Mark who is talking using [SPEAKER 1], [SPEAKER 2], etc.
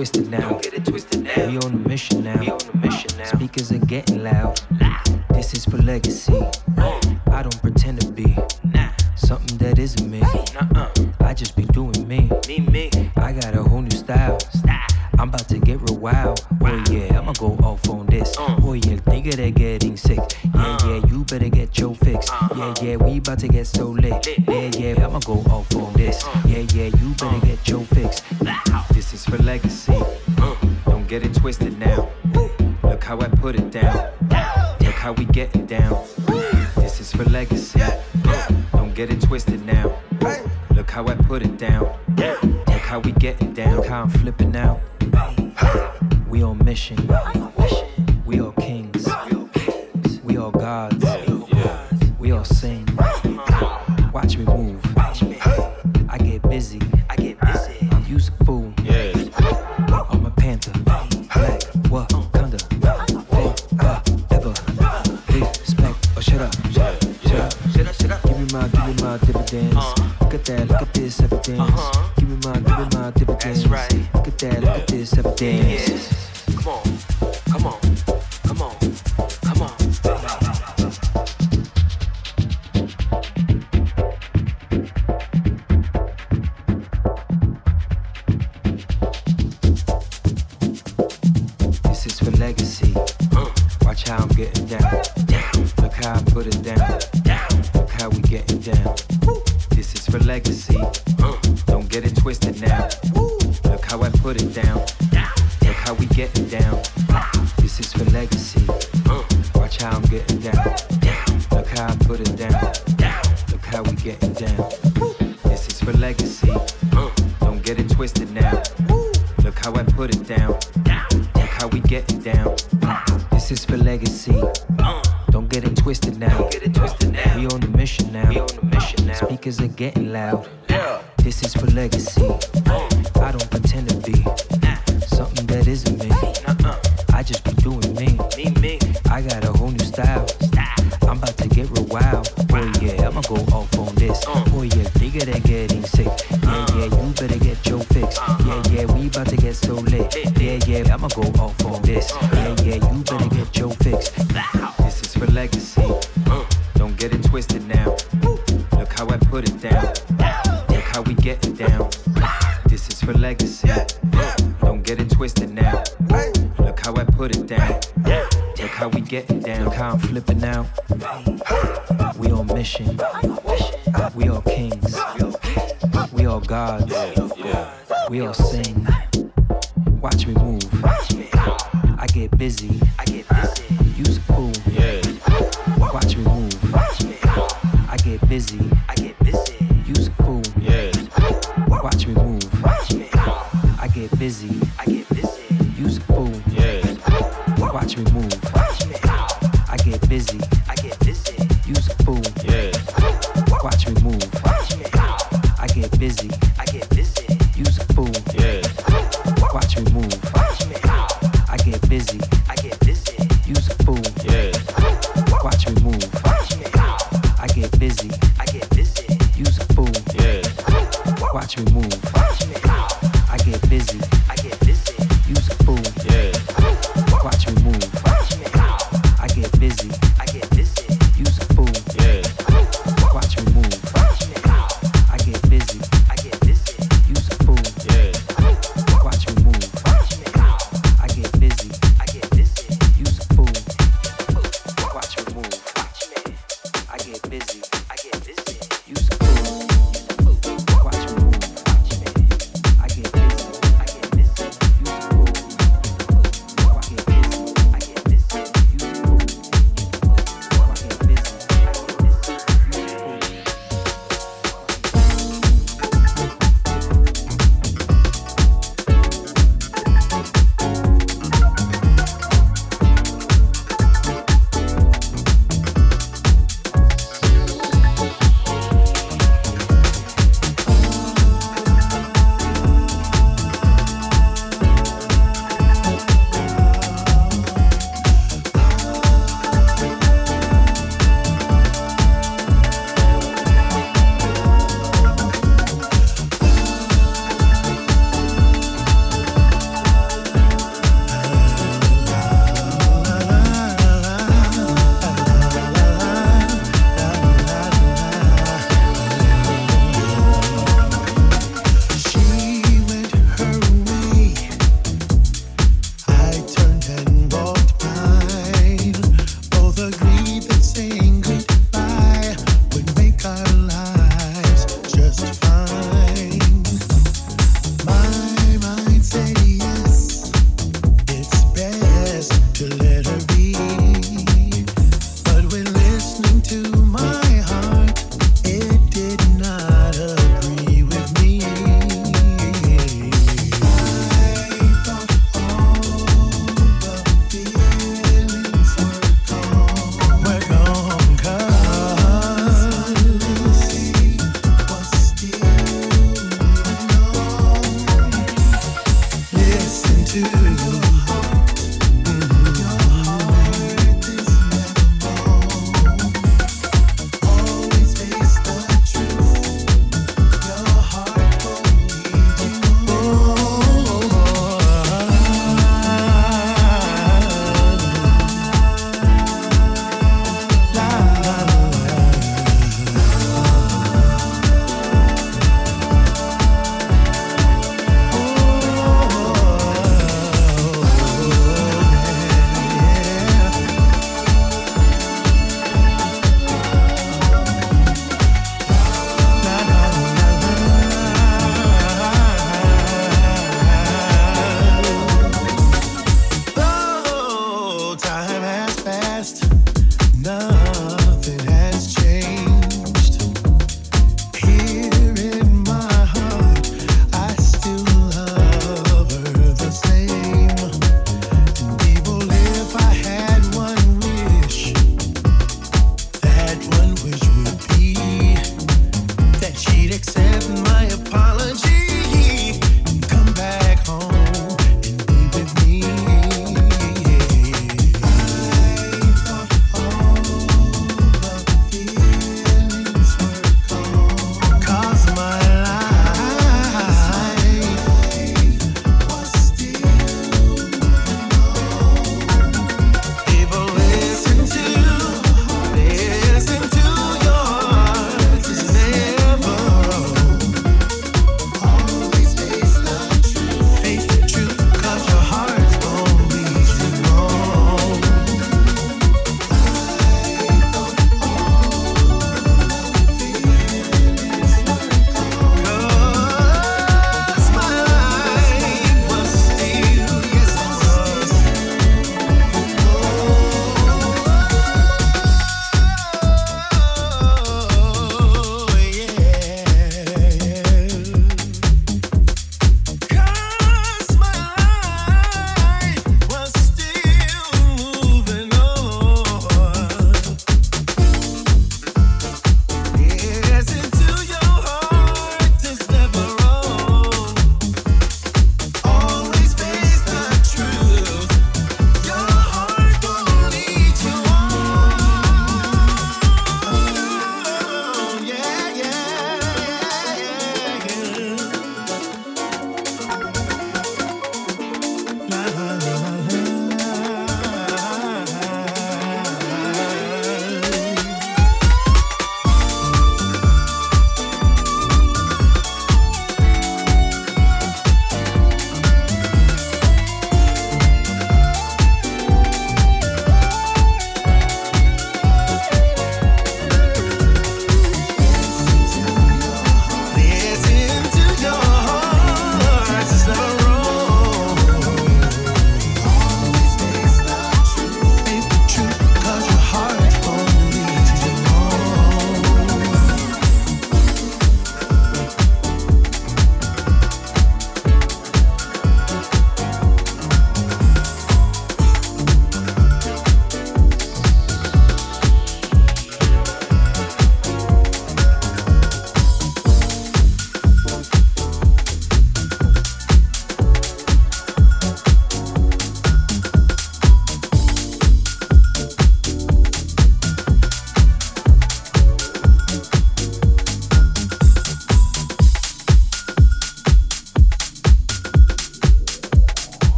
[SPEAKER 1] twisted now. We on a mission now. Speakers are getting loud. This is for legacy. I don't pretend to be something that isn't me. I just be doing me. I got a whole new style. I'm about to get real wild. Oh yeah, I'ma go off on this. Uh. Oh yeah, nigga, they're getting sick. Yeah uh. yeah, you better get your fix. Uh-huh. Yeah yeah, we about to get so lit. Yeah yeah, I'ma go off on this. Uh. Yeah yeah, you better get your fix. This is for legacy get it twisted now. Look how I put it down. Look how we getting down. This is for legacy. Don't get it twisted now. Look how I put it down. Look how we getting down. Look how I'm flipping out. We on mission. We all kings. We all gods. We all sing. Watch me move. I get busy. that, look at this evidence. Uh-huh. Give me my, give me my dividends. That's right. Look at that, look at this
[SPEAKER 2] evidence. Yes.